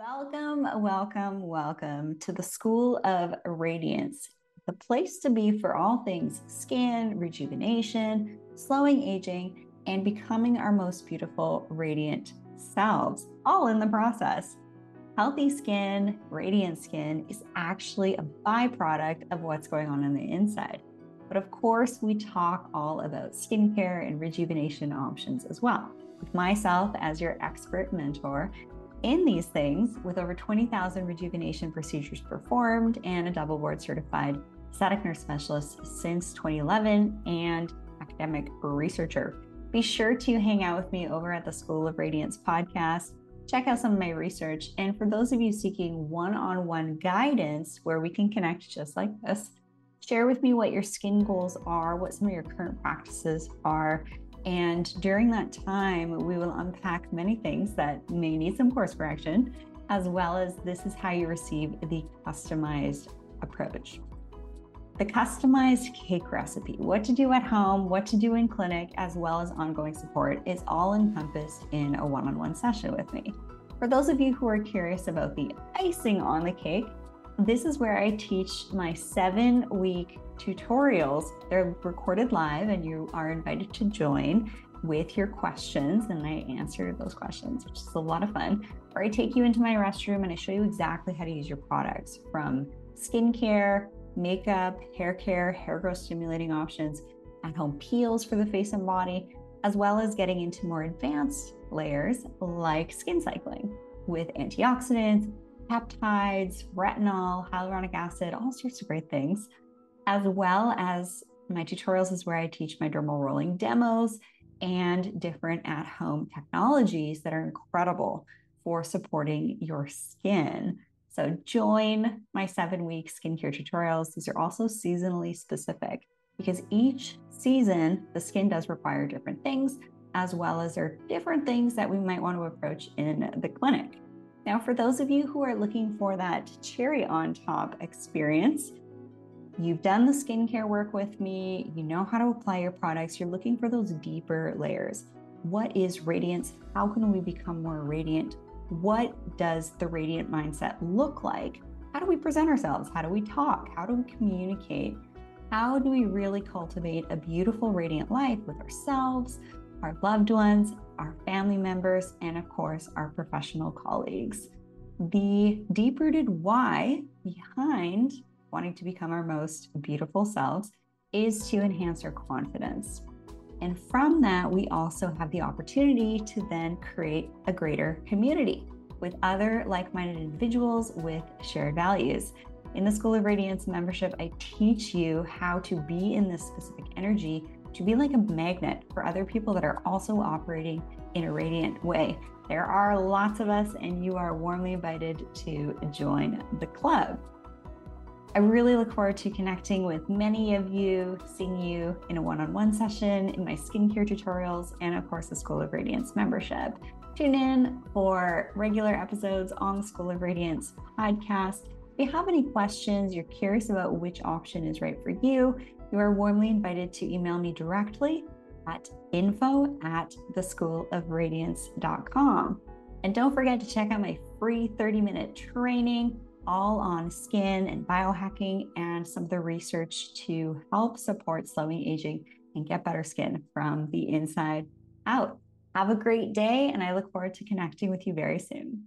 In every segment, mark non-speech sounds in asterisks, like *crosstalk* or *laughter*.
Welcome, welcome, welcome to the School of Radiance, the place to be for all things skin, rejuvenation, slowing aging, and becoming our most beautiful, radiant selves, all in the process. Healthy skin, radiant skin is actually a byproduct of what's going on on the inside. But of course, we talk all about skincare and rejuvenation options as well. With myself as your expert mentor, in these things with over 20,000 rejuvenation procedures performed and a double board certified aesthetic nurse specialist since 2011 and academic researcher. Be sure to hang out with me over at the School of Radiance podcast. Check out some of my research. And for those of you seeking one on one guidance where we can connect just like this, share with me what your skin goals are, what some of your current practices are, and during that time, we will unpack many things that may need some course correction, as well as this is how you receive the customized approach. The customized cake recipe, what to do at home, what to do in clinic, as well as ongoing support, is all encompassed in a one on one session with me. For those of you who are curious about the icing on the cake, this is where I teach my seven week tutorials. They're recorded live and you are invited to join with your questions and I answer those questions, which is a lot of fun. Or I take you into my restroom and I show you exactly how to use your products from skincare, makeup, hair care, hair growth stimulating options, at home peels for the face and body, as well as getting into more advanced layers like skin cycling with antioxidants, peptides, retinol, hyaluronic acid, all sorts of great things as well as my tutorials is where I teach my dermal rolling demos and different at home technologies that are incredible for supporting your skin. So, join my seven week skincare tutorials. These are also seasonally specific because each season the skin does require different things, as well as there are different things that we might want to approach in the clinic. Now, for those of you who are looking for that cherry on top experience, You've done the skincare work with me, you know how to apply your products, you're looking for those deeper layers. What is radiance? How can we become more radiant? What does the radiant mindset look like? How do we present ourselves? How do we talk? How do we communicate? How do we really cultivate a beautiful, radiant life with ourselves, our loved ones, our family members, and of course, our professional colleagues? The deep rooted why behind wanting to become our most beautiful selves is to enhance our confidence. And from that, we also have the opportunity to then create a greater community with other like minded individuals with shared values. In the School of Radiance membership, I teach you how to be in this specific energy to be like a magnet for other people that are also operating in a radiant way. There are lots of us, and you are warmly invited to join the club. I really look forward to connecting with many of you, seeing you in a one on one session, in my skincare tutorials, and of course, the School of Radiance membership. Tune in for regular episodes on the School of Radiance podcast. If you have any questions, you're curious about which option is right for you, you are warmly invited to email me directly at info at theschoolofradiance.com. And don't forget to check out my free 30 minute training all on skin and biohacking and some of the research to help support slowing aging and get better skin from the inside out. Have a great day, and I look forward to connecting with you very soon.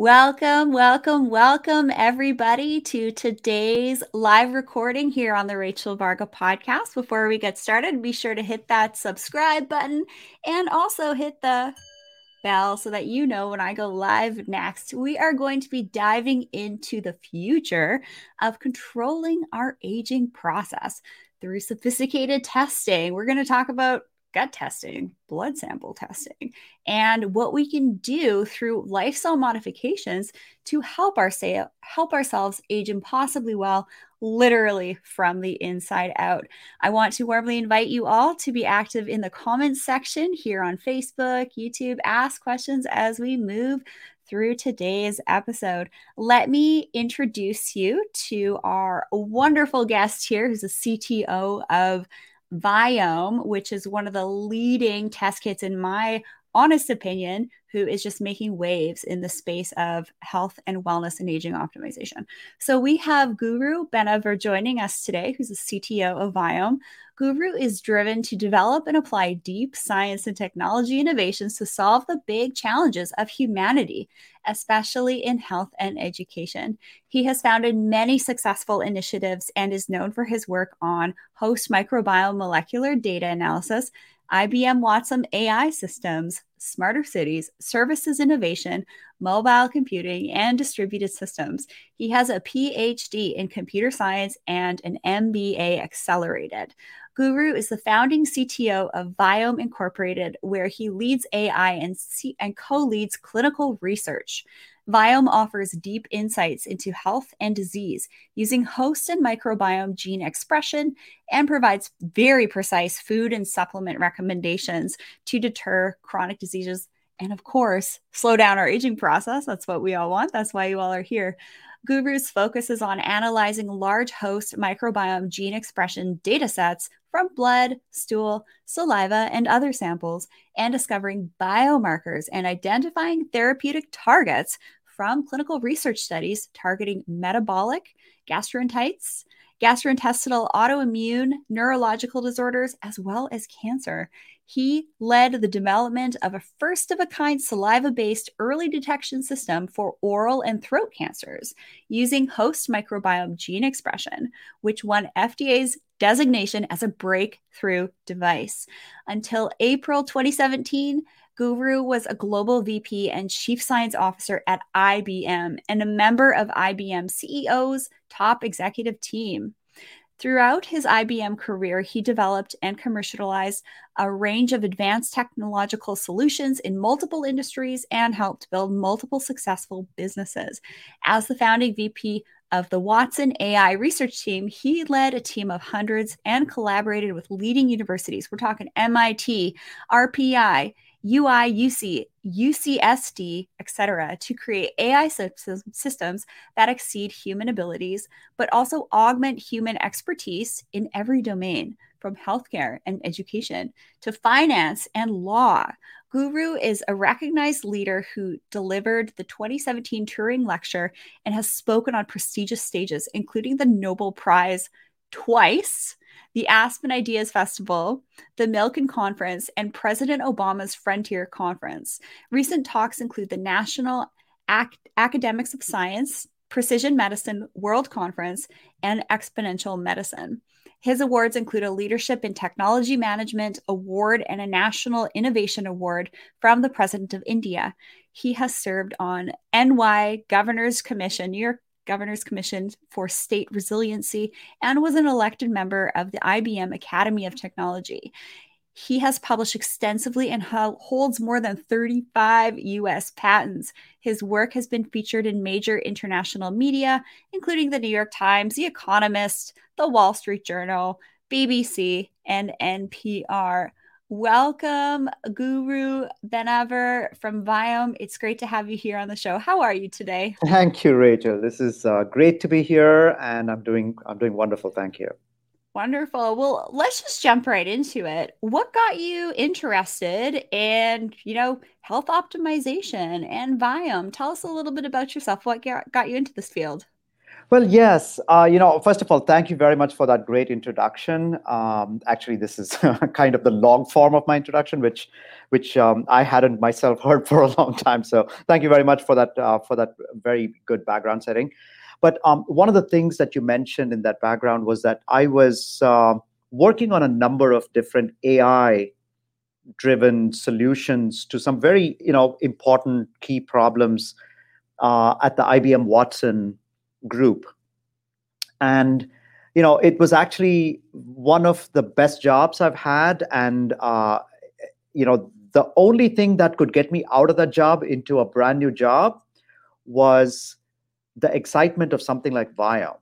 Welcome, welcome, welcome, everybody, to today's live recording here on the Rachel Varga podcast. Before we get started, be sure to hit that subscribe button and also hit the bell so that you know when I go live next. We are going to be diving into the future of controlling our aging process through sophisticated testing. We're going to talk about gut testing, blood sample testing, and what we can do through lifestyle modifications to help our say, help ourselves age impossibly well, literally from the inside out. I want to warmly invite you all to be active in the comments section here on Facebook, YouTube, ask questions as we move through today's episode. Let me introduce you to our wonderful guest here, who's a CTO of Viome, which is one of the leading test kits, in my honest opinion, who is just making waves in the space of health and wellness and aging optimization. So we have Guru Banavar joining us today, who's the CTO of Viome. Guru is driven to develop and apply deep science and technology innovations to solve the big challenges of humanity, especially in health and education. He has founded many successful initiatives and is known for his work on host microbiome molecular data analysis, IBM Watson AI systems, smarter cities, services innovation, mobile computing, and distributed systems. He has a PhD in computer science and an MBA accelerated. Guru is the founding CTO of Viome Incorporated, where he leads AI and, C- and co leads clinical research. Viome offers deep insights into health and disease using host and microbiome gene expression and provides very precise food and supplement recommendations to deter chronic diseases and, of course, slow down our aging process. That's what we all want. That's why you all are here. Guru's focus is on analyzing large host microbiome gene expression data sets from blood, stool, saliva, and other samples, and discovering biomarkers and identifying therapeutic targets from clinical research studies targeting metabolic, gastrointestinal autoimmune, neurological disorders, as well as cancer. He led the development of a first of a kind saliva based early detection system for oral and throat cancers using host microbiome gene expression, which won FDA's designation as a breakthrough device. Until April 2017, Guru was a global VP and chief science officer at IBM and a member of IBM CEO's top executive team. Throughout his IBM career, he developed and commercialized a range of advanced technological solutions in multiple industries and helped build multiple successful businesses. As the founding VP of the Watson AI research team, he led a team of hundreds and collaborated with leading universities. We're talking MIT, RPI, UI, UC, UCSD, etc., to create AI systems that exceed human abilities, but also augment human expertise in every domain, from healthcare and education to finance and law. Guru is a recognized leader who delivered the 2017 Turing Lecture and has spoken on prestigious stages, including the Nobel Prize twice the Aspen Ideas Festival, the Milken Conference, and President Obama's Frontier Conference. Recent talks include the National Ac- Academies of Science, Precision Medicine World Conference, and Exponential Medicine. His awards include a Leadership in Technology Management Award and a National Innovation Award from the President of India. He has served on NY Governor's Commission, New York Governor's Commission for State Resiliency and was an elected member of the IBM Academy of Technology. He has published extensively and holds more than 35 US patents. His work has been featured in major international media, including the New York Times, The Economist, The Wall Street Journal, BBC, and NPR. Welcome, Guru Banavar from Viome. It's great to have you here on the show. How are you today? Thank you, Rachel. This is uh, great to be here, and I'm doing I'm doing wonderful. Thank you. Wonderful. Well, let's just jump right into it. What got you interested in, you know, health optimization and Viome? Tell us a little bit about yourself. What got you into this field? Well, yes. Uh, you know, first of all, thank you very much for that great introduction. Um, actually, this is *laughs* kind of the long form of my introduction, which, which um, I hadn't myself *laughs* heard for a long time. So, thank you very much for that uh, for that very good background setting. But um, one of the things that you mentioned in that background was that I was uh, working on a number of different AI driven solutions to some very you know important key problems uh, at the IBM Watson group and you know it was actually one of the best jobs I've had, and uh, you know, the only thing that could get me out of that job into a brand new job was the excitement of something like Viome.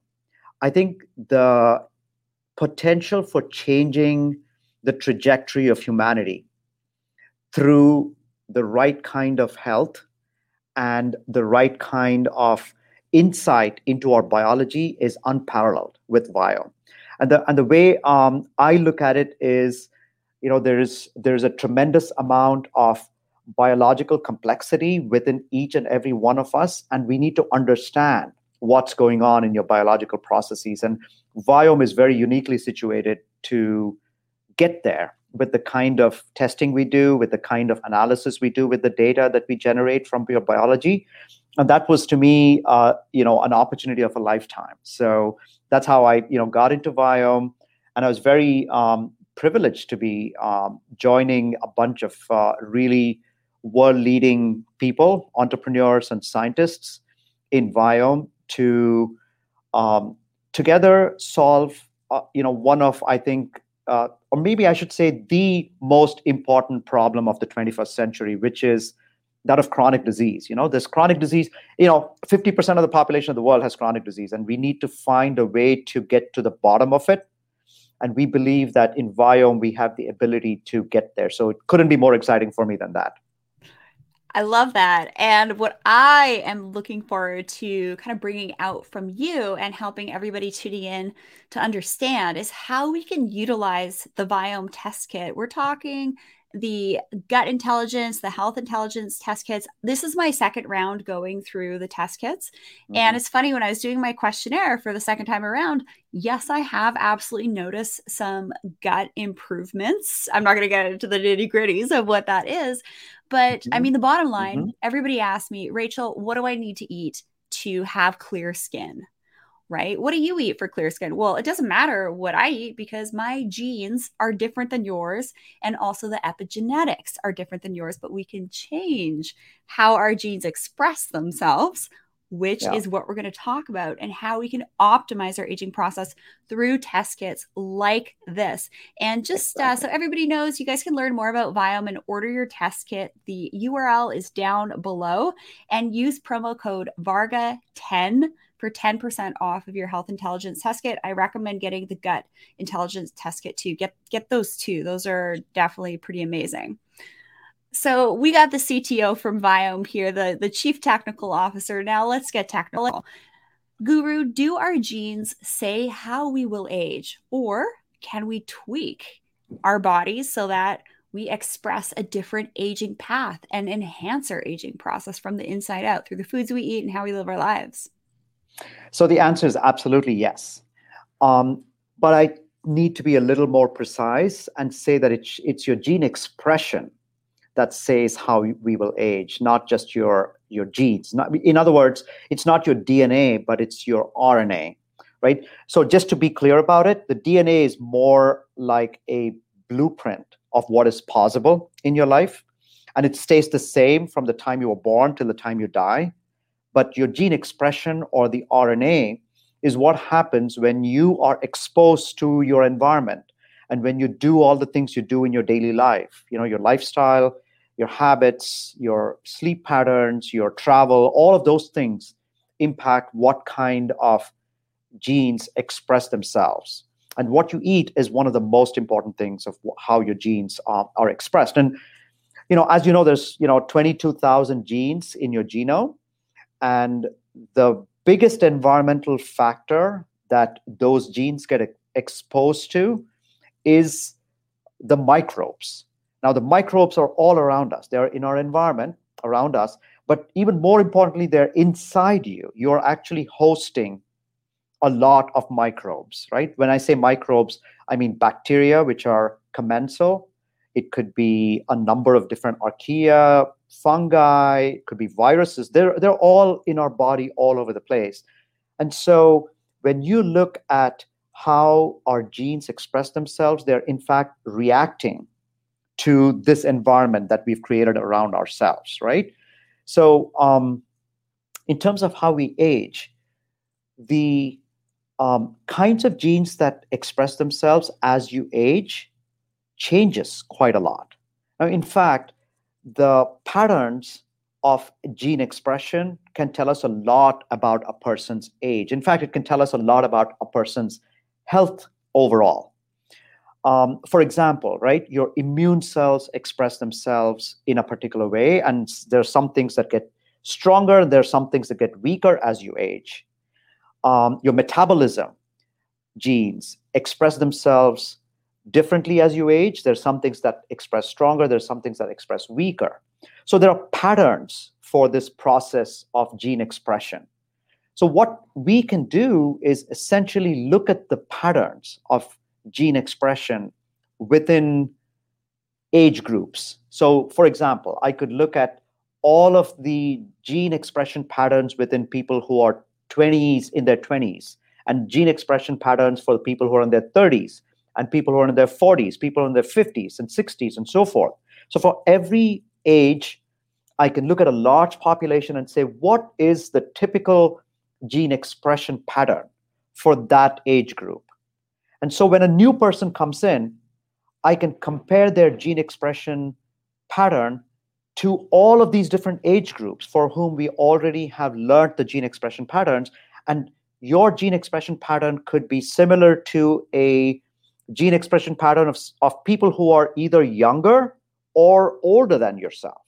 I think the potential for changing the trajectory of humanity through the right kind of health and the right kind of insight into our biology is unparalleled with Viome. And the and the way um, I look at it is, you know, there is there is a tremendous amount of biological complexity within each and every one of us, and we need to understand what's going on in your biological processes. And Viome is very uniquely situated to get there with the kind of testing we do, with the kind of analysis we do, with the data that we generate from your biology. And that was to me, uh, you know, an opportunity of a lifetime. So that's how I, you know, got into Viome, and I was very um, privileged to be um, joining a bunch of uh, really world-leading people, entrepreneurs, and scientists in Viome to um, together solve, uh, you know, one of I think uh, or maybe I should say the most important problem of the 21st century, which is that of chronic disease. You know, this chronic disease, you know, 50% of the population of the world has chronic disease, and we need to find a way to get to the bottom of it. And we believe that in Viome, we have the ability to get there. So it couldn't be more exciting for me than that. I love that. And what I am looking forward to kind of bringing out from you and helping everybody tuning in to understand is how we can utilize the Viome test kit. We're talking the gut intelligence, the health intelligence test kits. This is my second round going through the test kits. Mm-hmm. And it's funny when I was doing my questionnaire for the second time around, yes, I have absolutely noticed some gut improvements. I'm not going to get into the nitty gritties of what that is. But mm-hmm. I mean, the bottom line mm-hmm. everybody asked me, Rachel, what do I need to eat to have clear skin? Right? What do you eat for clear skin? Well, it doesn't matter what I eat because my genes are different than yours. And also the epigenetics are different than yours, but we can change how our genes express themselves. Which yeah. is what we're going to talk about, and how we can optimize our aging process through test kits like this. And just uh, so everybody knows, you guys can learn more about Viome and order your test kit. The URL is down below, and use promo code VARGA10 for 10% off of your health intelligence test kit. I recommend getting the gut intelligence test kit too. Get get those two. Those are definitely pretty amazing. So we got the CTO from Viome here, the, the chief technical officer. Now let's get technical. Guru, do our genes say how we will age, or can we tweak our bodies so that we express a different aging path and enhance our aging process from the inside out through the foods we eat and how we live our lives? So the answer is absolutely yes. Um, but I need to be a little more precise and say that it's, it's your gene expression that says how we will age, not just your your genes. Not, in other words, it's not your DNA, but it's your RNA, right? So just to be clear about it, the DNA is more like a blueprint of what is possible in your life, and it stays the same from the time you were born till the time you die but your gene expression or the RNA is what happens when you are exposed to your environment and when you do all the things you do in your daily life you know your lifestyle your habits your sleep patterns your travel all of those things impact what kind of genes express themselves. And what you eat is one of the most important things of how your genes are, are expressed. And you know as you know there's you know 22000 genes in your genome and the biggest environmental factor that those genes get exposed to is the microbes. Now, the microbes are all around us, they're in our environment around us, but even more importantly, they're inside you. You're actually hosting a lot of microbes, right? When I say microbes, I mean bacteria, which are commensal. It could be a number of different archaea, fungi, could be viruses. They're, they're all in our body all over the place. And so when you look at how our genes express themselves, they're in fact reacting to this environment that we've created around ourselves, right? So, um, in terms of how we age, the um, kinds of genes that express themselves as you age changes quite a lot. Now, in fact, the patterns of gene expression can tell us a lot about a person's age. In fact, it can tell us a lot about a person's health overall. Um, for example, right, your immune cells express themselves in a particular way, and there are some things that get stronger, and there are some things that get weaker as you age. Um, your metabolism genes express themselves differently as you age. There's some things that express stronger, there's some things that express weaker. So there are patterns for this process of gene expression. So what we can do is essentially look at the patterns of gene expression within age groups. So for example, I could look at all of the gene expression patterns within people who are 20s in their 20s and gene expression patterns for the people who are in their 30s and people who are in their 40s, people in their 50s and 60s, and so forth. So for every age, I can look at a large population and say, what is the typical gene expression pattern for that age group? And so when a new person comes in, I can compare their gene expression pattern to all of these different age groups for whom we already have learned the gene expression patterns. And your gene expression pattern could be similar to a gene expression pattern of, of people who are either younger or older than yourself.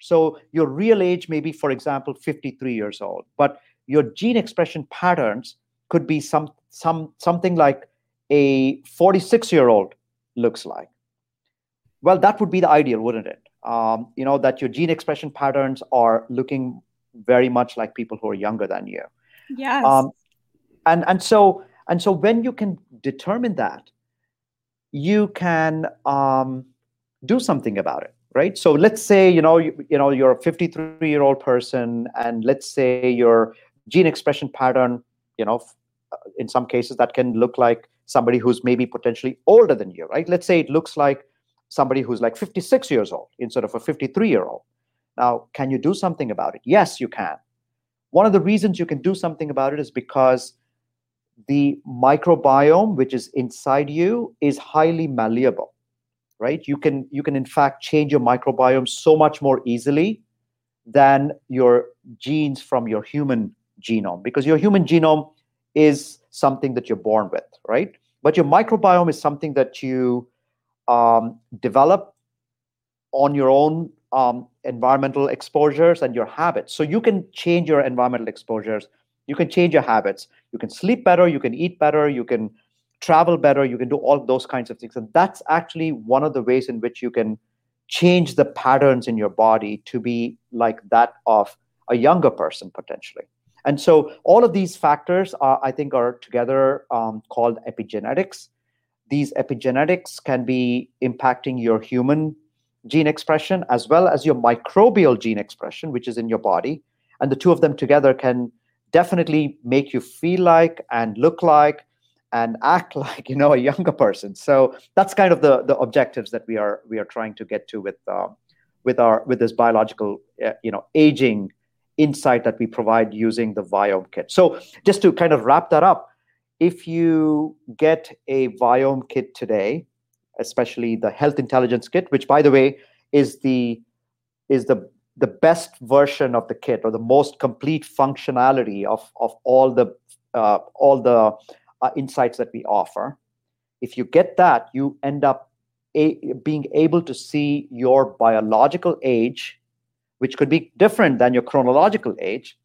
So your real age may be, for example, 53 years old, but your gene expression patterns could be some some something like a 46 year old looks like. Well, that would be the ideal, wouldn't it? Um, you know that your gene expression patterns are looking very much like people who are younger than you. Yes. Um, and and so and so when you can determine that, you can um, do something about it, right? So let's say you know you, you know you're a 53 year old person, and let's say your gene expression pattern, you know, uh, in some cases that can look like somebody who's maybe potentially older than you, right? Let's say it looks like somebody who's like 56 years old instead of a 53 year old. Now, can you do something about it? Yes, you can. One of the reasons you can do something about it is because the microbiome which is inside you is highly malleable right? You can you can in fact change your microbiome so much more easily than your genes from your human genome because your human genome is something that you're born with right? But your microbiome is something that you um, develop on your own um, environmental exposures and your habits. So you can change your environmental exposures you can change your habits. You can sleep better. You can eat better. You can travel better. You can do all those kinds of things. And that's actually one of the ways in which you can change the patterns in your body to be like that of a younger person potentially. And so all of these factors are, i think are together um, called epigenetics. These epigenetics can be impacting your human gene expression as well as your microbial gene expression which is in your body. And the two of them together can definitely make you feel like and look like and *laughs* act like you know a younger person. So that's kind of the the objectives that we are we are trying to get to with uh, with our with this biological uh, you know aging insight that we provide using the Viome kit. So just to kind of wrap that up if you get a Viome kit today especially the health intelligence kit which by the way is the is the the best version of the kit or the most complete functionality of, of all the uh, all the uh, insights that we offer. If you get that you end up a, being able to see your biological age which could be different than your chronological age.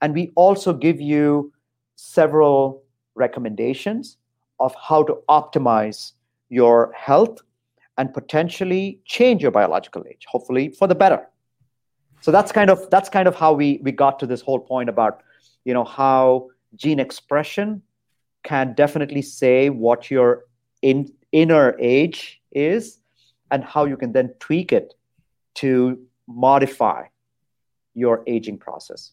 And we also give you several recommendations of how to optimize your health and potentially change your biological age hopefully for the better so that's kind of that's kind of how we we got to this whole point about you know how gene expression can definitely say what your in, inner age is and how you can then tweak it to modify your aging process.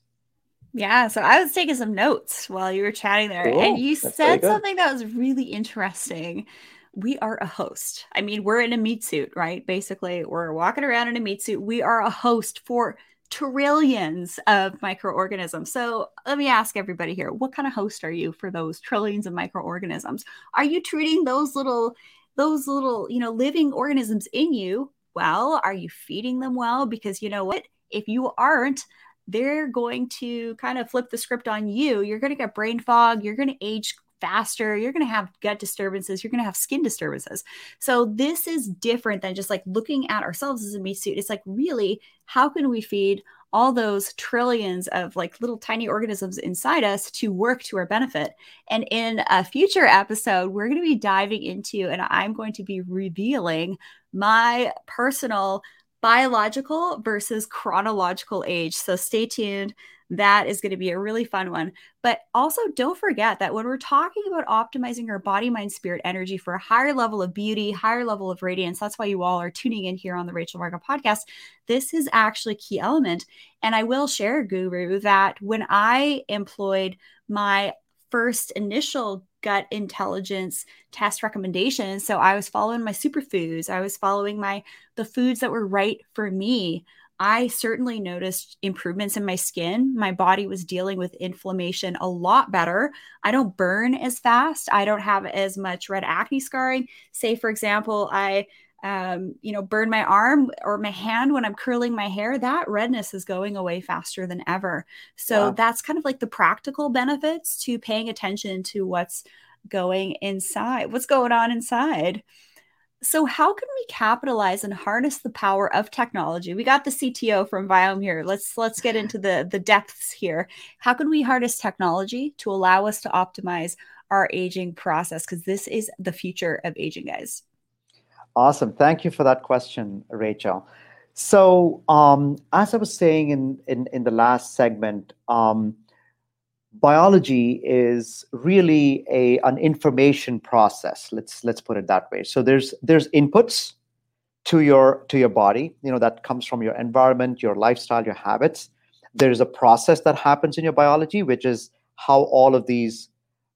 Yeah, so I was taking some notes while you were chatting there, cool. and you That's said something that was really interesting we are a host. I mean, we're in a meat suit, right? Basically, we're walking around in a meat suit. We are a host for trillions of microorganisms. So let me ask everybody here what kind of host are you for those trillions of microorganisms? Are you treating those little those little, you know, living organisms in you well? Are you feeding them well? Because you know what? If you aren't, they're going to kind of flip the script on you. You're going to get brain fog. You're going to age faster. You're going to have gut disturbances. You're going to have skin disturbances. So, this is different than just like looking at ourselves as a meat suit. It's like, really, how can we feed all those trillions of like little tiny organisms inside us to work to our benefit? And in a future episode, we're going to be diving into, and I'm going to be revealing my personal biological versus chronological age. So stay tuned. That is going to be a really fun one. But also, don't forget that when we're talking about optimizing our body, mind, spirit energy for a higher level of beauty, higher level of radiance, that's why you all are tuning in here on the Rachel Varga podcast. This is actually key element. And I will share, Guru, that when I employed my first initial gut intelligence test recommendations. So I was following my superfoods. I was following my the foods that were right for me. I certainly noticed improvements in my skin. My body was dealing with inflammation a lot better. I don't burn as fast. I don't have as much red acne scarring. Say, for example, I um, you know, burn my arm or my hand when I'm curling my hair, that redness is going away faster than ever. So wow. that's kind of like the practical benefits to paying attention to what's going inside, what's going on inside. So, how can we capitalize and harness the power of technology? We got the CTO from Viome here. Let's let's get into the the depths here. How can we harness technology to allow us to optimize our aging process? Because this is the future of aging, guys. Awesome. Thank you for that question, Rachel. So, um, as I was saying in, in, in the last segment, um, biology is really a an information process. Let's let's put it that way. So there's there's inputs to your to your body. You know that comes from your environment, your lifestyle, your habits. There's a process that happens in your biology, which is how all of these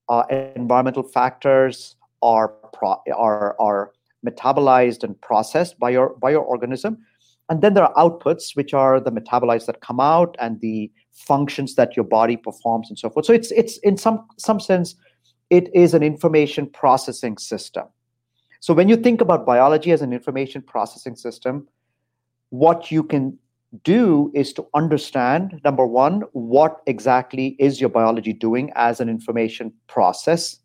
uh, environmental factors are pro- are are metabolized and processed by your by your organism. And then there are outputs which are the metabolites that come out and the functions that your body performs and so forth. So it's it's in some some sense it is an information processing system. So when you think about biology as an information processing system what you can do is to understand number one what exactly is your biology doing as an information process?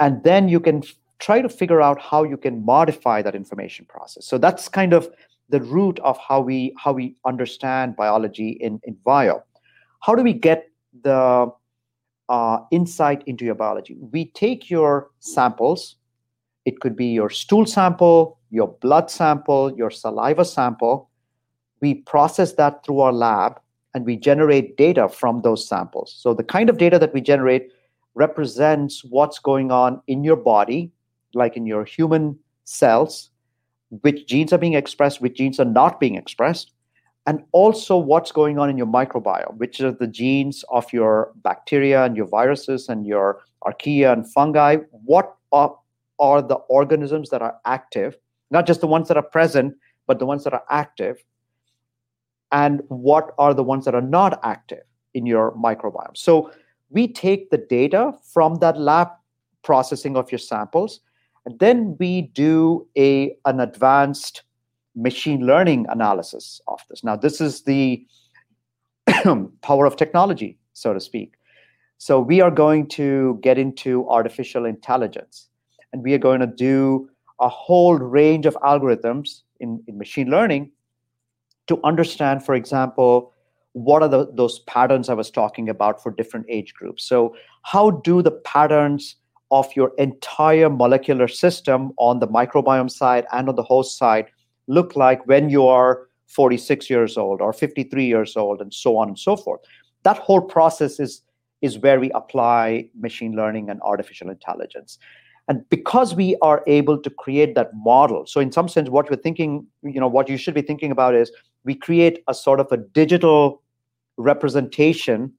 And then you can try to figure out how you can modify that information process. So that's kind of the root of how we how we understand biology in in Viome. How do we get the uh, insight into your biology? We take your samples. It could be your stool sample, your blood sample, your saliva sample. We process that through our lab and we generate data from those samples. So the kind of data that we generate represents what's going on in your body like in your human cells, which genes are being expressed, which genes are not being expressed, and also what's going on in your microbiome, which are the genes of your bacteria and your viruses and your archaea and fungi. What are, are the organisms that are active, not just the ones that are present, but the ones that are active? And what are the ones that are not active in your microbiome? So we take the data from that lab processing of your samples then we do a, an advanced machine learning analysis of this. Now, this is the *clears throat* power of technology, so to speak. So we are going to get into artificial intelligence, and we are going to do a whole range of algorithms in, in machine learning to understand, for example, what are the, those patterns I was talking about for different age groups. So how do the patterns of your entire molecular system on the microbiome side and on the host side look like when you are 46 years old or 53 years old and so on and so forth. That whole process is is where we apply machine learning and artificial intelligence. And because we are able to create that model so in some sense what we're thinking you know what you should be thinking about is we create a sort of a digital representation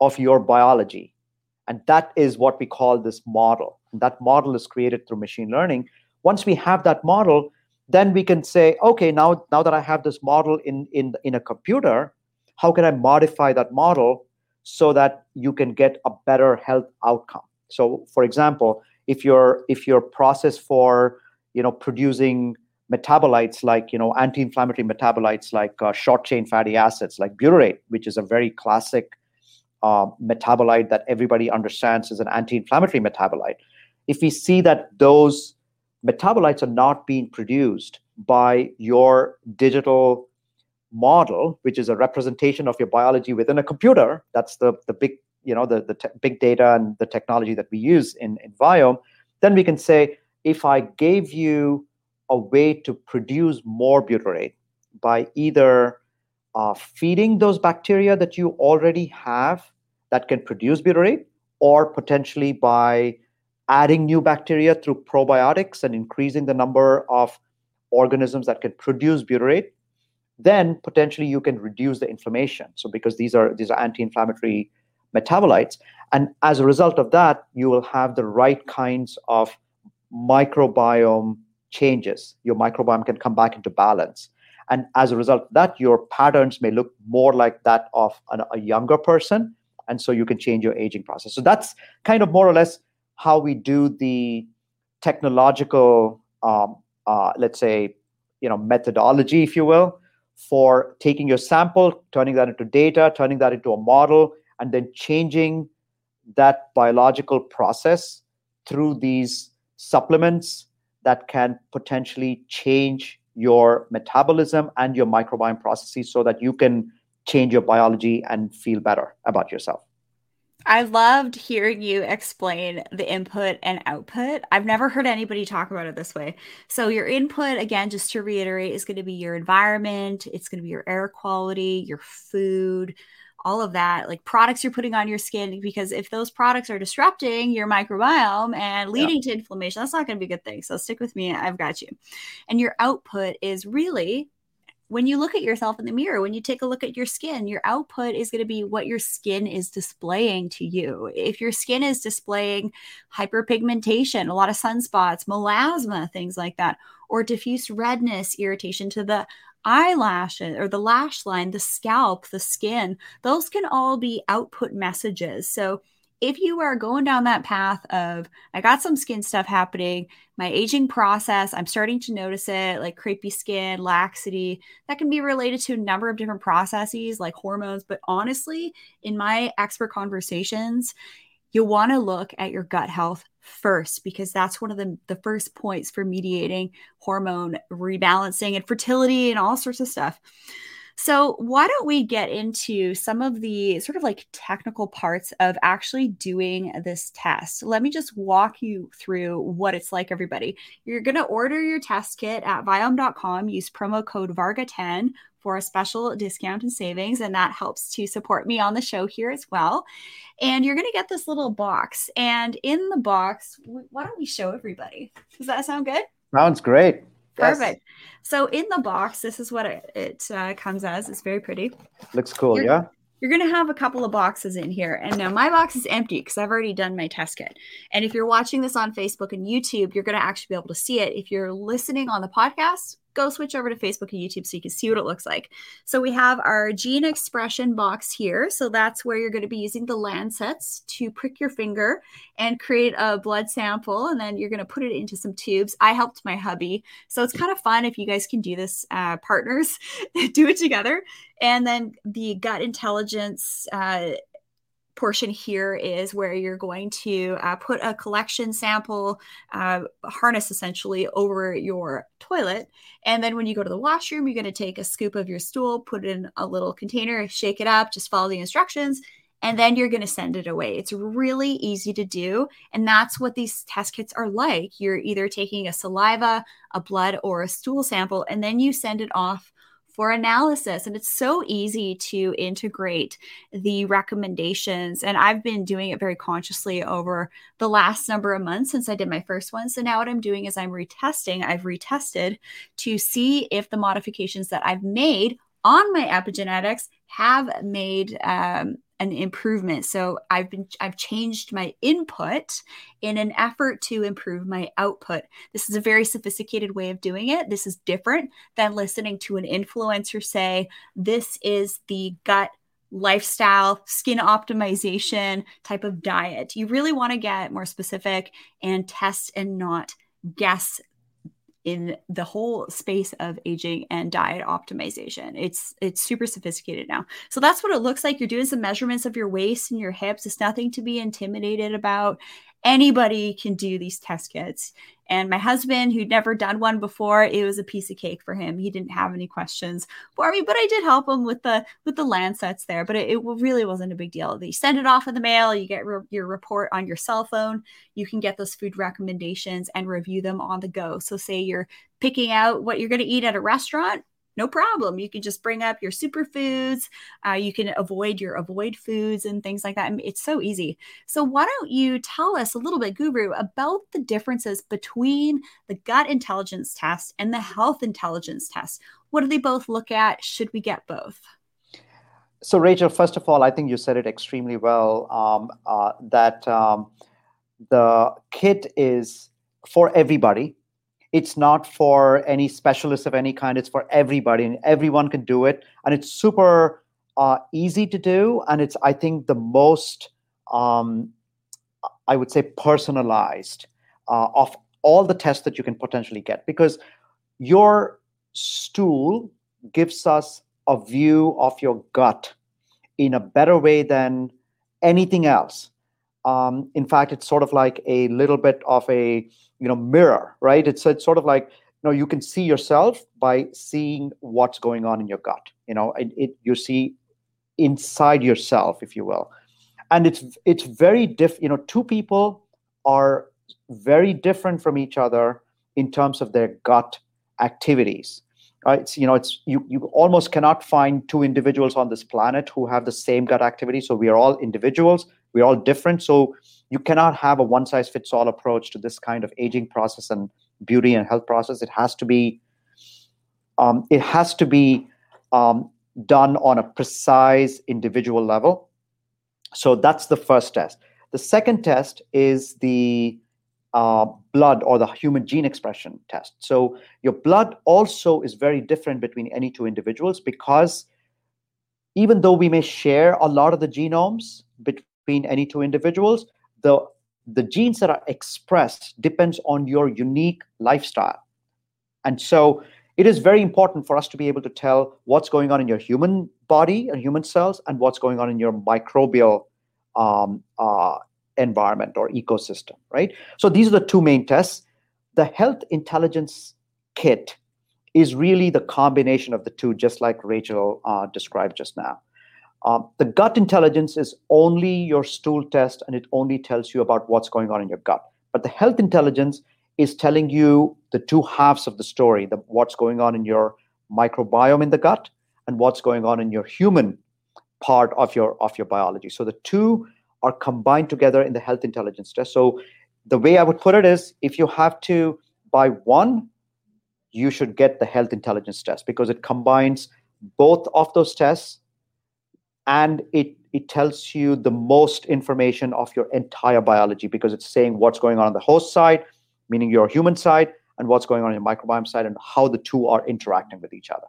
of your biology and that is what we call this model. And that model is created through machine learning. Once we have that model, then we can say, okay, now, now that I have this model in, in, in a computer, how can I modify that model so that you can get a better health outcome? So, for example, if your if your process for you know producing metabolites like you know anti-inflammatory metabolites like uh, short chain fatty acids like butyrate, which is a very classic uh, metabolite that everybody understands is an anti-inflammatory metabolite. If we see that those metabolites are not being produced by your digital model, which is a representation of your biology within a computer. That's the, the big, you know, the, the te- big data and the technology that we use in, in Viome. Then we can say, if I gave you a way to produce more butyrate by either uh, feeding those bacteria that you already have that can produce butyrate, or potentially by adding new bacteria through probiotics and increasing the number of organisms that can produce butyrate, then potentially you can reduce the inflammation. So because these are these are anti-inflammatory metabolites, and as a result of that, you will have the right kinds of microbiome changes. Your microbiome can come back into balance. And as a result of that, your patterns may look more like that of an, a younger person. And so you can change your aging process. So that's kind of more or less how we do the technological, um, uh, let's say, you know, methodology, if you will, for taking your sample, turning that into data, turning that into a model, and then changing that biological process through these supplements that can potentially change your metabolism and your microbiome processes so that you can change your biology and feel better about yourself. I loved hearing you explain the input and output. I've never heard anybody talk about it this way. So, your input, again, just to reiterate, is going to be your environment, it's going to be your air quality, your food, all of that, like products you're putting on your skin. Because if those products are disrupting your microbiome and leading yeah. to inflammation, that's not going to be a good thing. So, stick with me. I've got you. And your output is really when you look at yourself in the mirror, when you take a look at your skin, your output is going to be what your skin is displaying to you. If your skin is displaying hyperpigmentation, a lot of sunspots, melasma, things like that, or diffuse redness, irritation to the eyelashes or the lash line, the scalp, the skin, those can all be output messages. So if you are going down that path of i got some skin stuff happening my aging process i'm starting to notice it like crepey skin laxity that can be related to a number of different processes like hormones but honestly in my expert conversations you'll want to look at your gut health first because that's one of the, the first points for mediating hormone rebalancing and fertility and all sorts of stuff so, why don't we get into some of the sort of like technical parts of actually doing this test? Let me just walk you through what it's like, everybody. You're going to order your test kit at viome.com, use promo code VARGA10 for a special discount and savings, and that helps to support me on the show here as well. And you're going to get this little box. And in the box, why don't we show everybody? Does that sound good? Sounds great. Perfect. So in the box, this is what it, it uh, comes as. It's very pretty. Looks cool, you're, yeah. You're going to have a couple of boxes in here. And now my box is empty because I've already done my test kit. And if you're watching this on Facebook and YouTube, you're going to actually be able to see it. If you're listening on the podcast, go switch over to Facebook and YouTube so you can see what it looks like. So we have our gene expression box here. So that's where you're going to be using the lancets to prick your finger and create a blood sample. And then you're going to put it into some tubes. I helped my hubby. So it's kind of fun if you guys can do this, uh, partners, *laughs* do it together. And then the gut intelligence uh, portion here is where you're going to uh, put a collection sample uh, harness essentially over your toilet. And then when you go to the washroom, you're going to take a scoop of your stool, put it in a little container, shake it up, just follow the instructions. And then you're going to send it away. It's really easy to do. And that's what these test kits are like. You're either taking a saliva, a blood, or a stool sample, and then you send it off for analysis. And it's so easy to integrate the recommendations. And I've been doing it very consciously over the last number of months since I did my first one. So now what I'm doing is I'm retesting, I've retested to see if the modifications that I've made on my epigenetics have made um, an improvement. So I've been I've changed my input in an effort to improve my output. This is a very sophisticated way of doing it. This is different than listening to an influencer say this is the gut lifestyle, skin optimization type of diet. You really want to get more specific and test and not guess in the whole space of aging and diet optimization. It's it's super sophisticated now. So that's what it looks like. You're doing some measurements of your waist and your hips. It's nothing to be intimidated about anybody can do these test kits. And my husband, who'd never done one before, it was a piece of cake for him. He didn't have any questions for me, but I did help him with the with the Lancets there. But it, it really wasn't a big deal. They send it off in the mail. You get re- your report on your cell phone. You can get those food recommendations and review them on the go. So, say you're picking out what you're going to eat at a restaurant no problem. You can just bring up your superfoods. Uh, you can avoid your avoid foods and things like that. It's so easy. So, why don't you tell us a little bit, Guru, about the differences between the gut intelligence test and the health intelligence test? What do they both look at? Should we get both? So, Rachel, first of all, I think you said it extremely well um, uh, that um, the kit is for everybody it's not for any specialist of any kind. It's for everybody and everyone can do it. And it's super uh, easy to do and it's i think the most um, i would say personalized uh, of all the tests that you can potentially get. Because your stool gives us a view of your gut in a better way than anything else um, in fact it's sort of like a little bit of a you know mirror right? It's, it's sort of like you know you can see yourself by seeing what's going on in your gut you know it, it you see inside yourself if you will. And it's it's very diff you know two people are very different from each other in terms of their gut activities right? It's, you know it's you you almost cannot find two individuals on this planet who have the same gut activity. So we are all individuals we're all different. So you cannot have a one size fits all approach to this kind of aging process and beauty and health process. It has to be um, it has to be um, done on a precise individual level. So that's the first test. The second test is the uh, blood or the human gene expression test. So your blood also is very different between any two individuals because even though we may share a lot of the genomes between any two individuals the the genes that are expressed depends on your unique lifestyle. And so it is very important for us to be able to tell what's going on in your human body and human cells and what's going on in your microbial um, uh, environment or ecosystem right? So these are the two main tests. The health intelligence kit is really the combination of the two just like rachel uh, described just now um, the gut intelligence is only your stool test and it only tells you about what's going on in your gut. But the health intelligence is telling you the two halves of the story the, what's going on in your microbiome in the gut and what's going on in your human part of your of your biology so the two are combined together in the health intelligence test so the way i would put it is if you have to buy one you should get the health intelligence test because it combines both of those tests and it it tells you the most information of your entire biology because it's saying what's going on on the host side, meaning your human side, and what's going on in your microbiome side, and how the two are interacting with each other.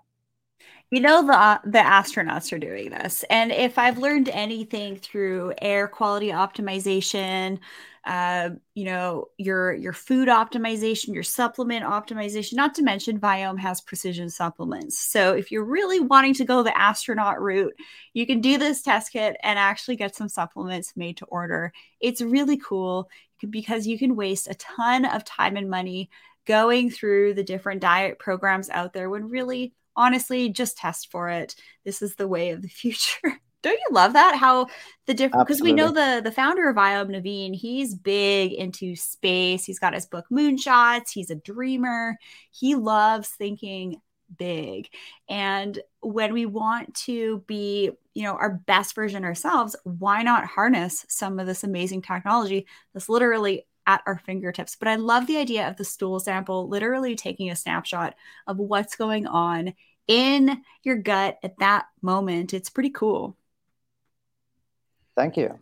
You know the uh, the astronauts are doing this, and if I've learned anything through air quality optimization, uh, you know your your food optimization, your supplement optimization, not to mention Viome has precision supplements. So if you're really wanting to go the astronaut route, you can do this test kit and actually get some supplements made to order. It's really cool because you can waste a ton of time and money going through the different diet programs out there when really honestly, just test for it. This is the way of the *laughs* future. Don't you love that? How the different because we know the the founder of Viome Naveen, he's big into space. He's got his book Moonshots. He's a dreamer. He loves thinking big. And when we want to be, you know, our best version ourselves, why not harness some of this amazing technology that's literally at our fingertips. But I love the idea of the stool sample literally taking a snapshot of what's going on in your gut at that moment. It's pretty cool. Thank you.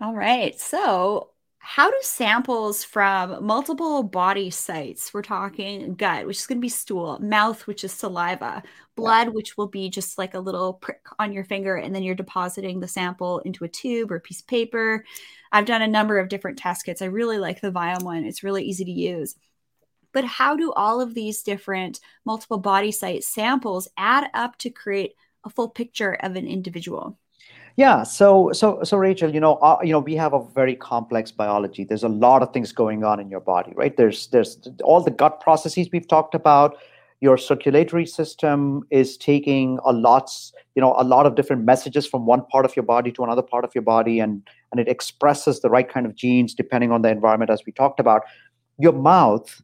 All right. So, how do samples from multiple body sites, we're talking gut, which is going to be stool, mouth, which is saliva, blood, yeah. which will be just like a little prick on your finger, and then you're depositing the sample into a tube or a piece of paper. I've done a number of different test kits. I really like the Viome one, it's really easy to use. But how do all of these different multiple body site samples add up to create a full picture of an individual? Yeah, so so so Rachel, you know, uh, you know, we have a very complex biology. There's a lot of things going on in your body, right? There's there's all the gut processes we've talked about. Your circulatory system is taking a lots, you know, a lot of different messages from one part of your body to another part of your body, and and it expresses the right kind of genes depending on the environment, as we talked about. Your mouth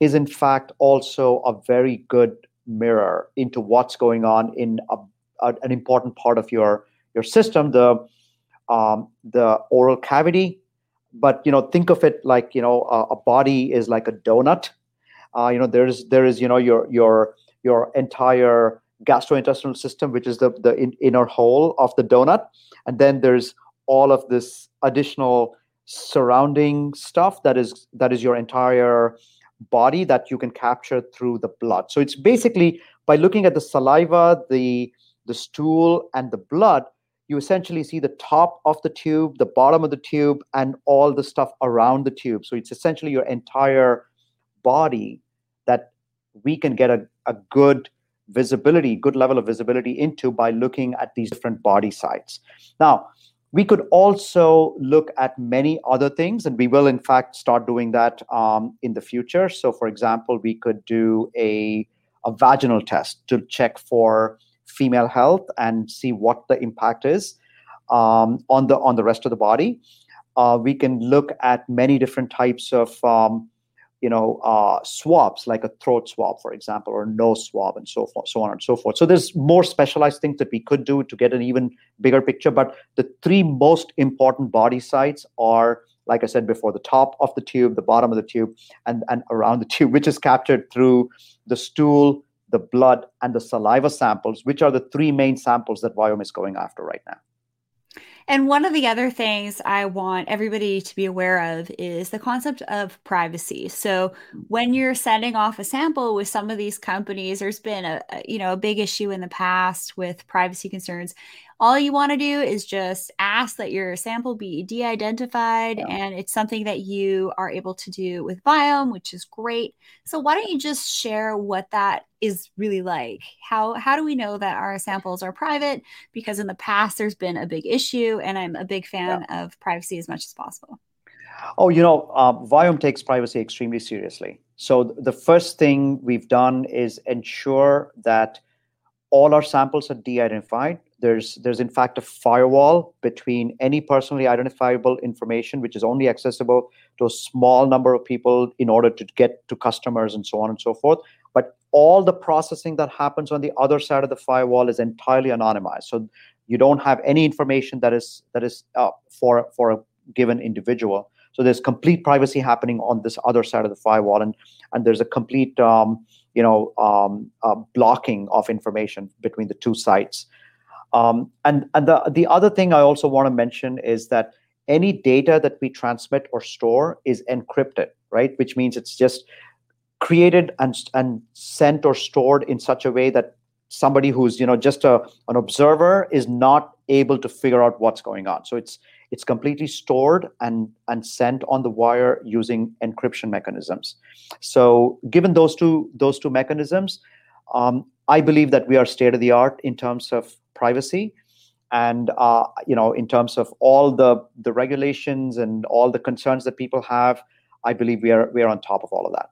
is in fact also a very good mirror into what's going on in a, a, an important part of your your system, the um, the oral cavity. But you know, think of it like you know, a, a body is like a donut. Uh, you know, there is there is you know your your your entire gastrointestinal system, which is the the in, inner hole of the donut, and then there's all of this additional surrounding stuff that is that is your entire body that you can capture through the blood. So it's basically by looking at the saliva, the the stool, and the blood, you essentially see the top of the tube, the bottom of the tube, and all the stuff around the tube. So it's essentially your entire body that we can get a, a good visibility, good level of visibility into by looking at these different body sites. Now, we could also look at many other things, and we will, in fact, start doing that um, in the future. So, for example, we could do a, a vaginal test to check for female health and see what the impact is um, on the on the rest of the body. Uh, we can look at many different types of um, you know uh, swabs, like a throat swab, for example, or nose swab, and so forth, so on and so forth. So there's more specialized things that we could do to get an even bigger picture. But the three most important body sites are like I said before, the top of the tube, the bottom of the tube, and, and around the *laughs* tube, which is captured through the stool, the blood, and the saliva samples, which are the three main samples that Viome is going after right now. And one of the other things I want everybody to be aware of is the concept of privacy. So when you're sending off a sample with some of these companies, there's been a, a you know a big issue in the past with privacy concerns all you want to do is just ask that your sample be de-identified yeah. and it's something that you are able to do with Viome, which is great. So why don't you just share what that is really like? How how do we know that our samples are private? Because in the past there's been a big issue and i'm a big fan yeah. of privacy as much as possible. Oh you know uh, Viome takes privacy extremely seriously. So the first thing we've done is ensure that all our samples are de-identified there's there's in fact a firewall between any personally identifiable information which is only accessible to a small number of people in order to get to customers and so on and so forth. But all the processing that happens on the other side of the firewall is entirely anonymized. So you don't have any information that is that is uh, for for a given individual. So there's complete privacy happening on this other side of the firewall and and there's a complete um, you know um, uh, blocking of information between the two sites um, and and the, the other thing I also want to mention is that any data that we transmit or store is encrypted, right? Which means it's just created and, and sent or stored in such a way that somebody who's you know just a, an observer is not able to figure out what's going on so it's it's completely stored and and sent on the wire using encryption mechanisms so given those two those two mechanisms um, i believe that we are state of the art in terms of privacy and uh, you know in terms of all the the regulations and all the concerns that people have i believe we are we are on top of all of that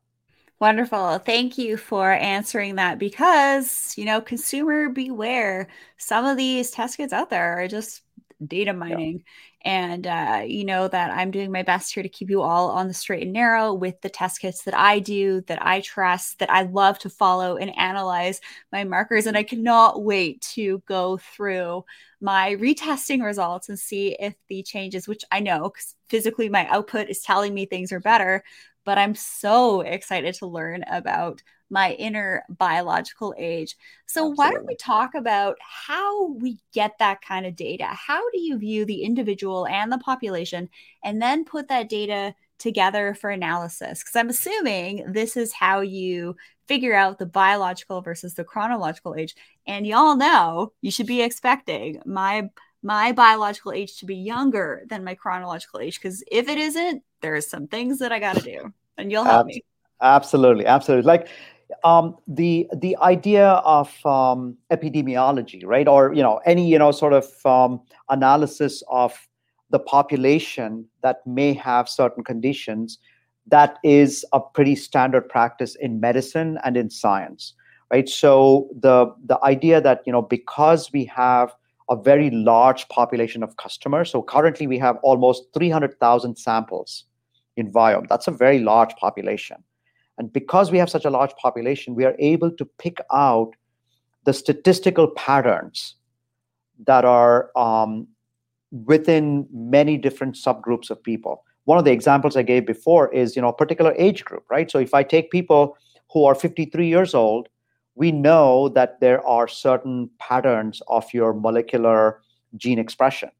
Wonderful. Thank you for answering that because, you know, consumer beware. Some of these test kits out there are just data mining. And uh, you know that I'm doing my best here to keep you all on the straight and narrow with the test kits that I do, that I trust, that I love to follow and analyze my markers. And I cannot wait to go through my retesting results and see if the changes, which I know physically my output is telling me things are better, but I'm so excited to learn about my inner biological age. So, Absolutely. why don't we talk about how we get that kind of data? How do you view the individual and the population, and then put that data together for analysis? Because I'm assuming this is how you figure out the biological versus the chronological age. And y'all know you should be expecting my my biological age to be younger than my chronological age because if it isn't, there's some things that I got to do, and you'll help me. Absolutely, absolutely. Like um, the the idea of um, epidemiology, right, or you know any you know sort of um, analysis of the population that may have certain conditions, that is a pretty standard practice in medicine and in science, right? So the the idea that you know because we have a very large population of customers, so currently we have almost three hundred thousand samples in Viome. That's a very large population and because we have such a large population, we are able to pick out the statistical patterns that are um, within many different subgroups of people. One of the examples I gave before is, you know, a particular age group, right? So if I take people who are 53 years old, we know that there are certain patterns of your molecular gene expression.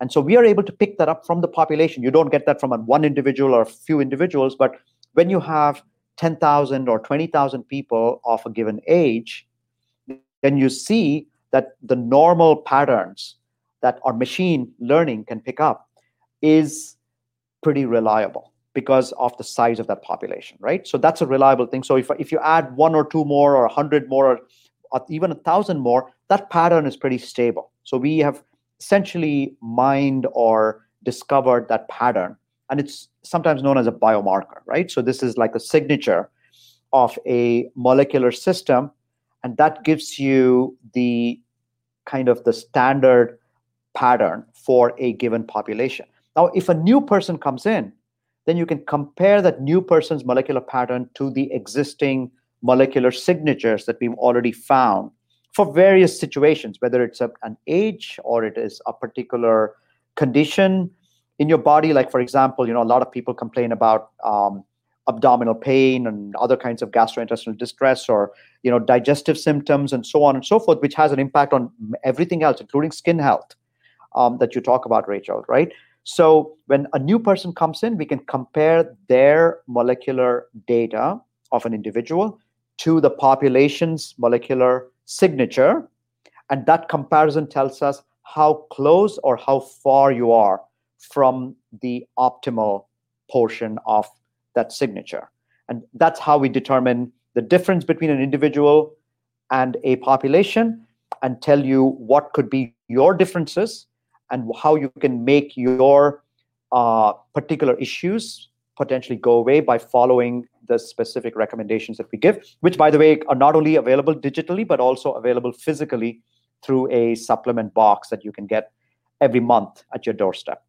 And so we are able to pick that up from the population. You don't get that from one individual or a few individuals, but when you have 10,000 or 20,000 people of a given age, then you see that the normal patterns that our machine learning can pick up is pretty reliable because of the size of that population, right? So that's a reliable thing. So if, if you add one or two more or a hundred more or, even a thousand more, that pattern is pretty stable. So we have essentially mined or discovered that pattern and it's sometimes known as a biomarker, right? So this is like a signature of a molecular system, and that gives you the kind of the standard pattern for a given population. Now, if a new person comes in, then you can compare that new person's molecular pattern to the existing molecular signatures that we've already found for various situations, whether it's a, an age or it is a particular condition in your body like for example you know a lot of people complain about um, abdominal pain and other kinds of gastrointestinal distress or you know digestive symptoms and so on and so forth which has an impact on everything else including skin health um, that you talk about rachel right? So when a new person comes in we can compare their molecular data of an individual to the population's molecular signature and that comparison tells us how close or how far you are from the optimal portion of that signature. And that's how we determine the difference between an individual and a population and tell you what could be your differences and how you can make your uh, particular issues potentially go away by following the specific recommendations that we give, which, by the way, are not only available digitally, but also available physically through a supplement box that you can get every month at your doorstep.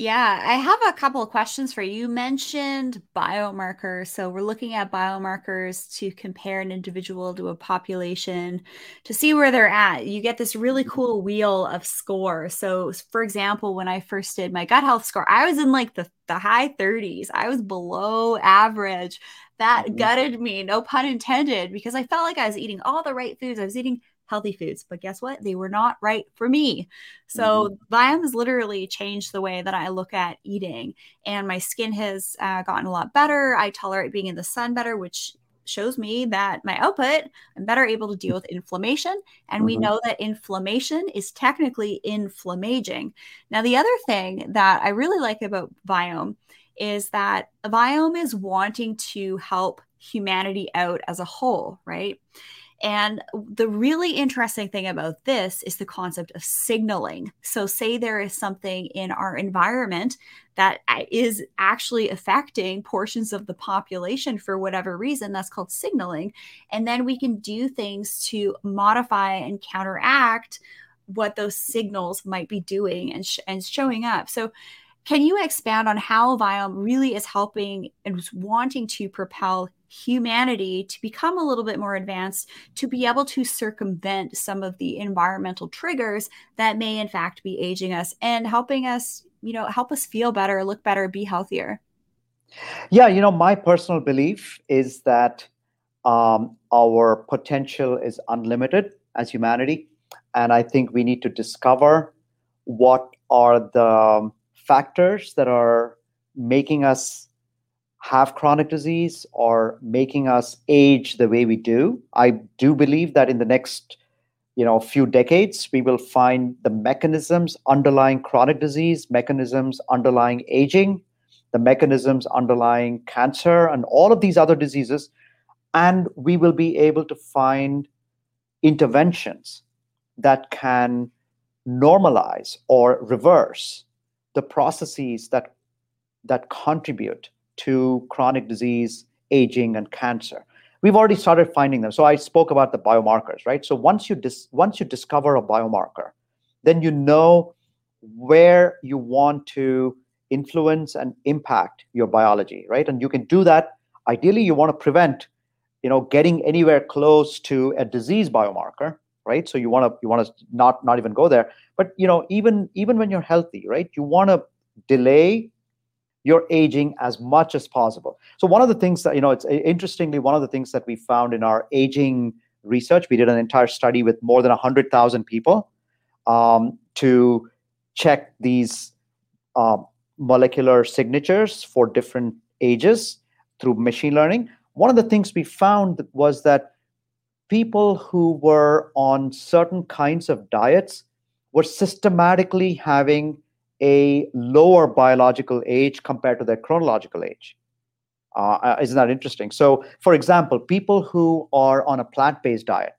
Yeah, I have a couple of questions for you. You mentioned biomarkers. So we're looking at biomarkers to compare an individual to a population to see where they're at. You get this really mm-hmm. cool wheel of score. So for example, when I first did my gut health score, I was in like the, the high 30s. I was below average. That mm-hmm. gutted me, no pun intended, because I felt like I was eating all the right foods. I was eating healthy foods. But guess what? They were not right for me. So mm-hmm. Viome has literally changed the way that I look at eating. And my skin has uh, gotten a lot better. I tolerate being in the sun better, which shows me that my output, I'm better able to deal with inflammation. And mm-hmm. we know that inflammation is technically inflammaging. Now, the other thing that I really like about Viome is that Viome is wanting to help humanity out as a whole, right? And the really interesting thing about this is the concept of signaling. So, say there is something in our environment that is actually affecting portions of the population for whatever reason, that's called signaling. And then we can do things to modify and counteract what those signals might be doing and, sh- and showing up. So, can you expand on how Viome really is helping and wanting to propel humanity to become a little bit more advanced to be able to circumvent some of the environmental triggers that may in fact be aging us and helping us you know help us feel better look better be healthier Yeah, you know, my personal belief is that um, our potential is unlimited as humanity. And I think we need to discover what are the factors that are making us have chronic disease or making us age the way we do. I do believe that in the next you know few decades we will find the mechanisms underlying chronic disease mechanisms underlying aging the mechanisms underlying cancer and all of these other diseases and we will be able to find interventions that can normalize or reverse the processes that that contribute to chronic disease aging and cancer. We've already started finding them. So i spoke about the biomarkers right? So once you dis- once you discover a biomarker then you know where you want to influence and impact your biology right? And you can do that. Ideally you want to prevent you know getting anywhere close to a disease biomarker right? So you want to you want to not not even go there. But you know even even when you're healthy right you want to delay your aging as much as possible. So one of the things that you know it's interestingly one of the things that we found in our aging research we did an entire study with more than 100000 people um, to check these uh, molecular signatures for different ages through machine learning. One of the things we found was that people who were on certain kinds of diets were systematically having a lower biological age compared to their chronological age. Uh, uh isn't that interesting? So, for example, people who are on a plant based diet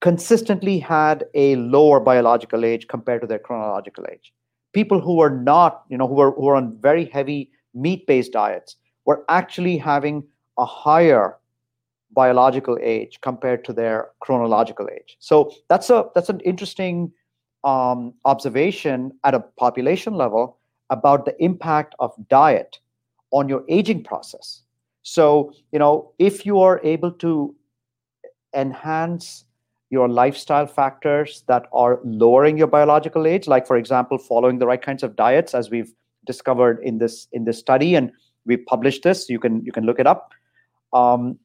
consistently had a lower biological age compared to their chronological age. People who were not, you know, who were, who were on very heavy meat based diets were actually having a higher biological age compared to their chronological age. So that's a that's an interesting um, observation at a population level about the impact of diet on your aging process. So you know if you are able to enhance your lifestyle factors that are lowering your biological age, like for example, following the right kinds of diets, as we've discovered in this in this study, and we published this you can you can look it up um,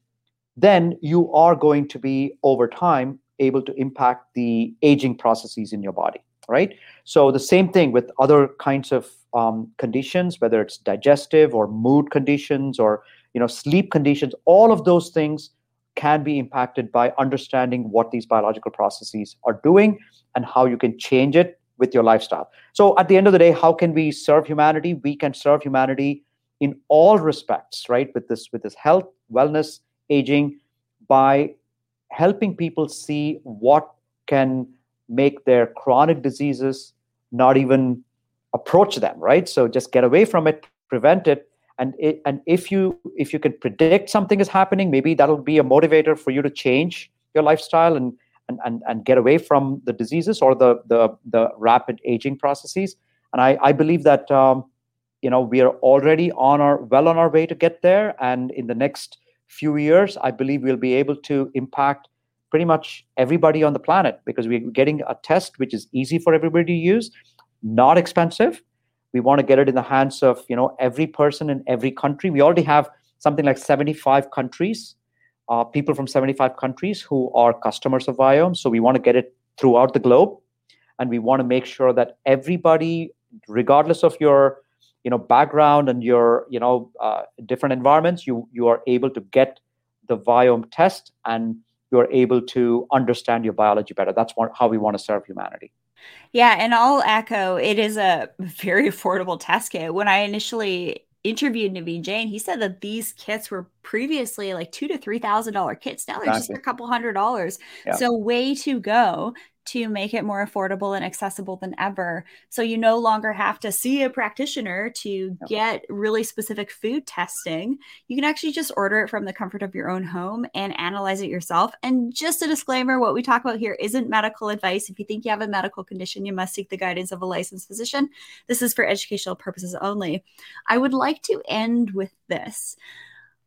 then you are going to be over time able to impact the aging processes in your body right? So the same thing with other kinds of um, conditions whether it's digestive or mood conditions or you know sleep conditions all of those things can be impacted by understanding what these biological processes are doing and how you can change it with your lifestyle. So at the end of the day how can we serve humanity? We can serve humanity in all respects right? With this with this health wellness aging by helping people see what can make their chronic diseases not even approach them right? So just get away from it prevent it. And it, and if you if you can predict something is happening maybe that'll be a motivator for you to change your lifestyle and and and, and get away from the diseases or the the the rapid aging processes. And i i believe that um, you know we are already on our well on our way to get there. And in the next few years i believe we'll be able to impact pretty much everybody on the planet because we're getting a test which is easy for everybody to use not expensive. We want to get it in the hands of you know every person in every country. We already have something like 75 countries uh, people from 75 countries who are customers of Viome. So we want to get it throughout the globe, and we want to make sure that everybody, regardless of your you know background and your you know uh, different environments you you are able to get the Viome test and you're able to understand your biology better. That's what, how we want to serve humanity. Yeah and i'll echo it is a very *laughs* affordable test kit. When i initially interviewed Naveen Jain, he said that these kits were previously like two to three thousand dollar kits. Now they're exactly. just a couple hundred dollars. Yeah. So way to go to make it more affordable and accessible than ever. So you no longer have to see a practitioner to get really specific food testing. You can actually just order it from the comfort of your own home and analyze it yourself. And just a disclaimer what we talk about here isn't medical advice. If you think you have a medical condition, you must seek the guidance of a licensed physician. This is for educational purposes only. I would like to end with this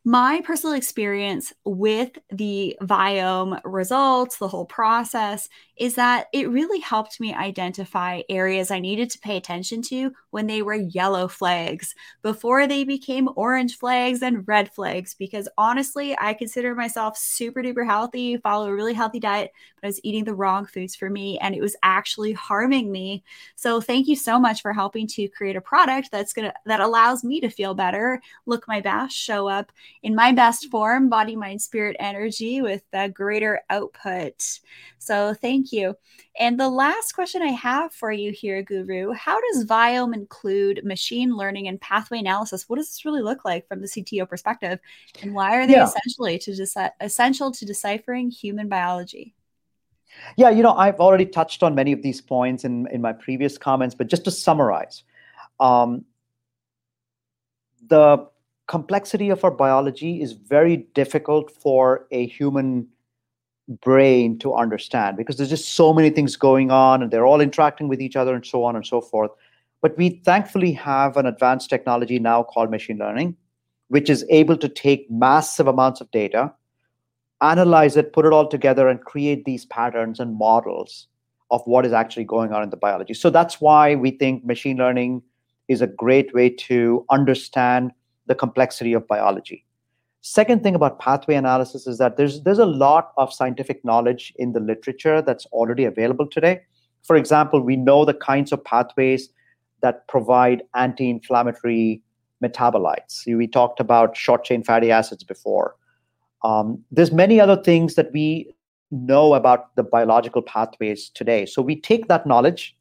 my personal experience with the Viome results, the whole process, is that it really helped me identify areas I needed to pay attention to when they were yellow flags before they became orange flags and red flags. Because honestly, I consider myself super duper healthy, follow a really healthy diet, but I was eating the wrong foods for me and it was actually harming me. So thank you so much for helping to create a product that's gonna that allows me to feel better, look my best, show up in my best form, body, mind, spirit, energy with a greater output. So thank you. And the last question I have for you here, Guru, how does Viome include machine learning and pathway analysis? What does this really look like from the CTO perspective? And why are they yeah. essentially to deci- essential to deciphering human biology? Yeah, you know, I've already touched on many of these points in, in my previous comments, but just to summarize, um, the complexity of our biology is very difficult for a human brain to understand because there's just so many things going on and they're all interacting with each other and so on and so forth. But we thankfully have an advanced technology now called machine learning, which is able to take massive amounts of data, analyze it, put it all together, and create these patterns and models of what is actually going on in the biology. So that's why we think machine learning is a great way to understand the complexity of biology. Second thing about pathway analysis is that there's there's a lot of scientific knowledge in the literature that's already available today. For example, we know the kinds of pathways that provide anti-inflammatory metabolites. We talked about short chain fatty acids before. Um, there's many other things that we know about the biological pathways today. So we take that knowledge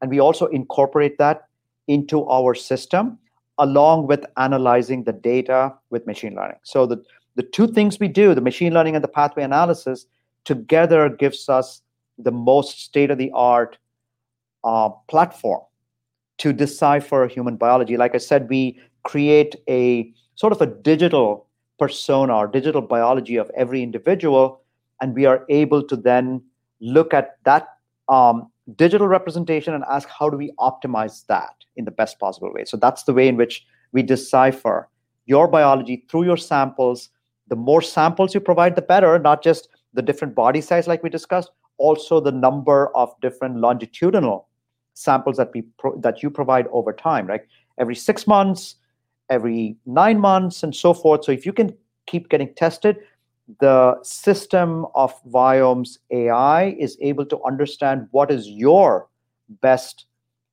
and we also incorporate that into our system along with analyzing the data with machine learning. So the, the two things we do, the machine learning and the pathway analysis, together gives us the most state-of-the-art uh, platform to decipher human biology. Like I said, we create a sort of a digital persona or digital biology of every individual, and we are able to then look at that um, digital representation and ask how do we optimize that in the best possible way. So that's the way in which we decipher your biology through your samples. The more samples you provide, the better, not just the different body size like we discussed, also the number of different longitudinal samples that we pro- that you provide over time, right? Every 6 months, every 9 months and so forth. So if you can keep getting tested, the system of Viome's AI is able to understand what is your best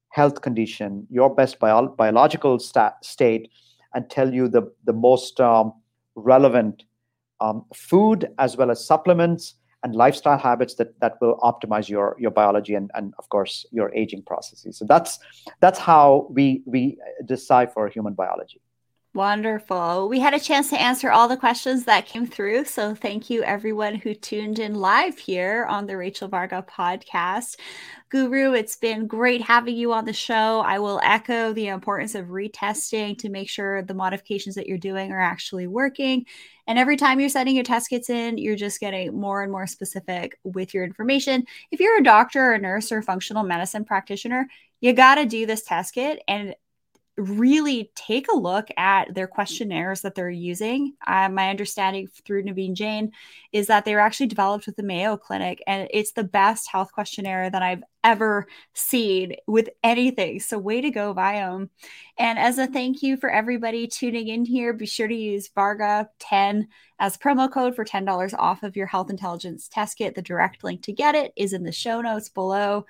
health condition, your best bio- biological stat- state, and tell you the, the most um, relevant um, food as well as supplements and lifestyle habits that, that will optimize your, your biology and, and of course your aging processes. So that's that's how we we decipher human biology. Wonderful. We had a chance to answer all the questions that came through. So thank you, everyone who tuned in live here on the Rachel Varga podcast. Guru, it's been great having you on the show. I will echo the importance of retesting to make sure the modifications that you're doing are actually working. And every time you're sending your test kits in, you're just getting more and more specific with your information. If you're a doctor or a nurse or functional medicine practitioner, you got to do this test kit and really take a look at their questionnaires that they're using. Uh, my understanding through Naveen Jain is that they were actually developed with the Mayo Clinic, and it's the best health questionnaire that I've ever seen with anything. So, way to go, Viome. And as a thank you for everybody tuning in here, be sure to use Varga10 as promo code for $10 off of your health intelligence test kit. The direct link to get it is in the show notes below.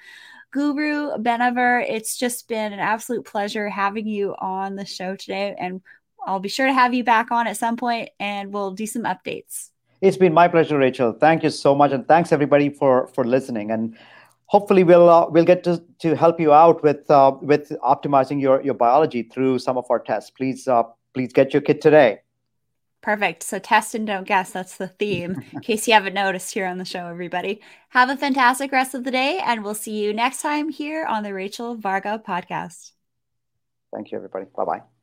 Guru Banavar, it's just been an absolute pleasure having you on the show today. And I'll be sure to have you back on at some point and we'll do some updates. It's been my pleasure, Rachel. Thank you so much. And thanks everybody for, for listening. And hopefully we'll uh, we'll get to, to help you out with uh, with optimizing your, your biology through some of our tests. Please uh, please get your kit today. Perfect. So test and don't guess. That's the theme, *laughs* in case you haven't noticed here on the show, everybody. Have a fantastic rest of the day, and we'll see you next time here on the Rachel Varga podcast. Thank you, everybody. Bye bye.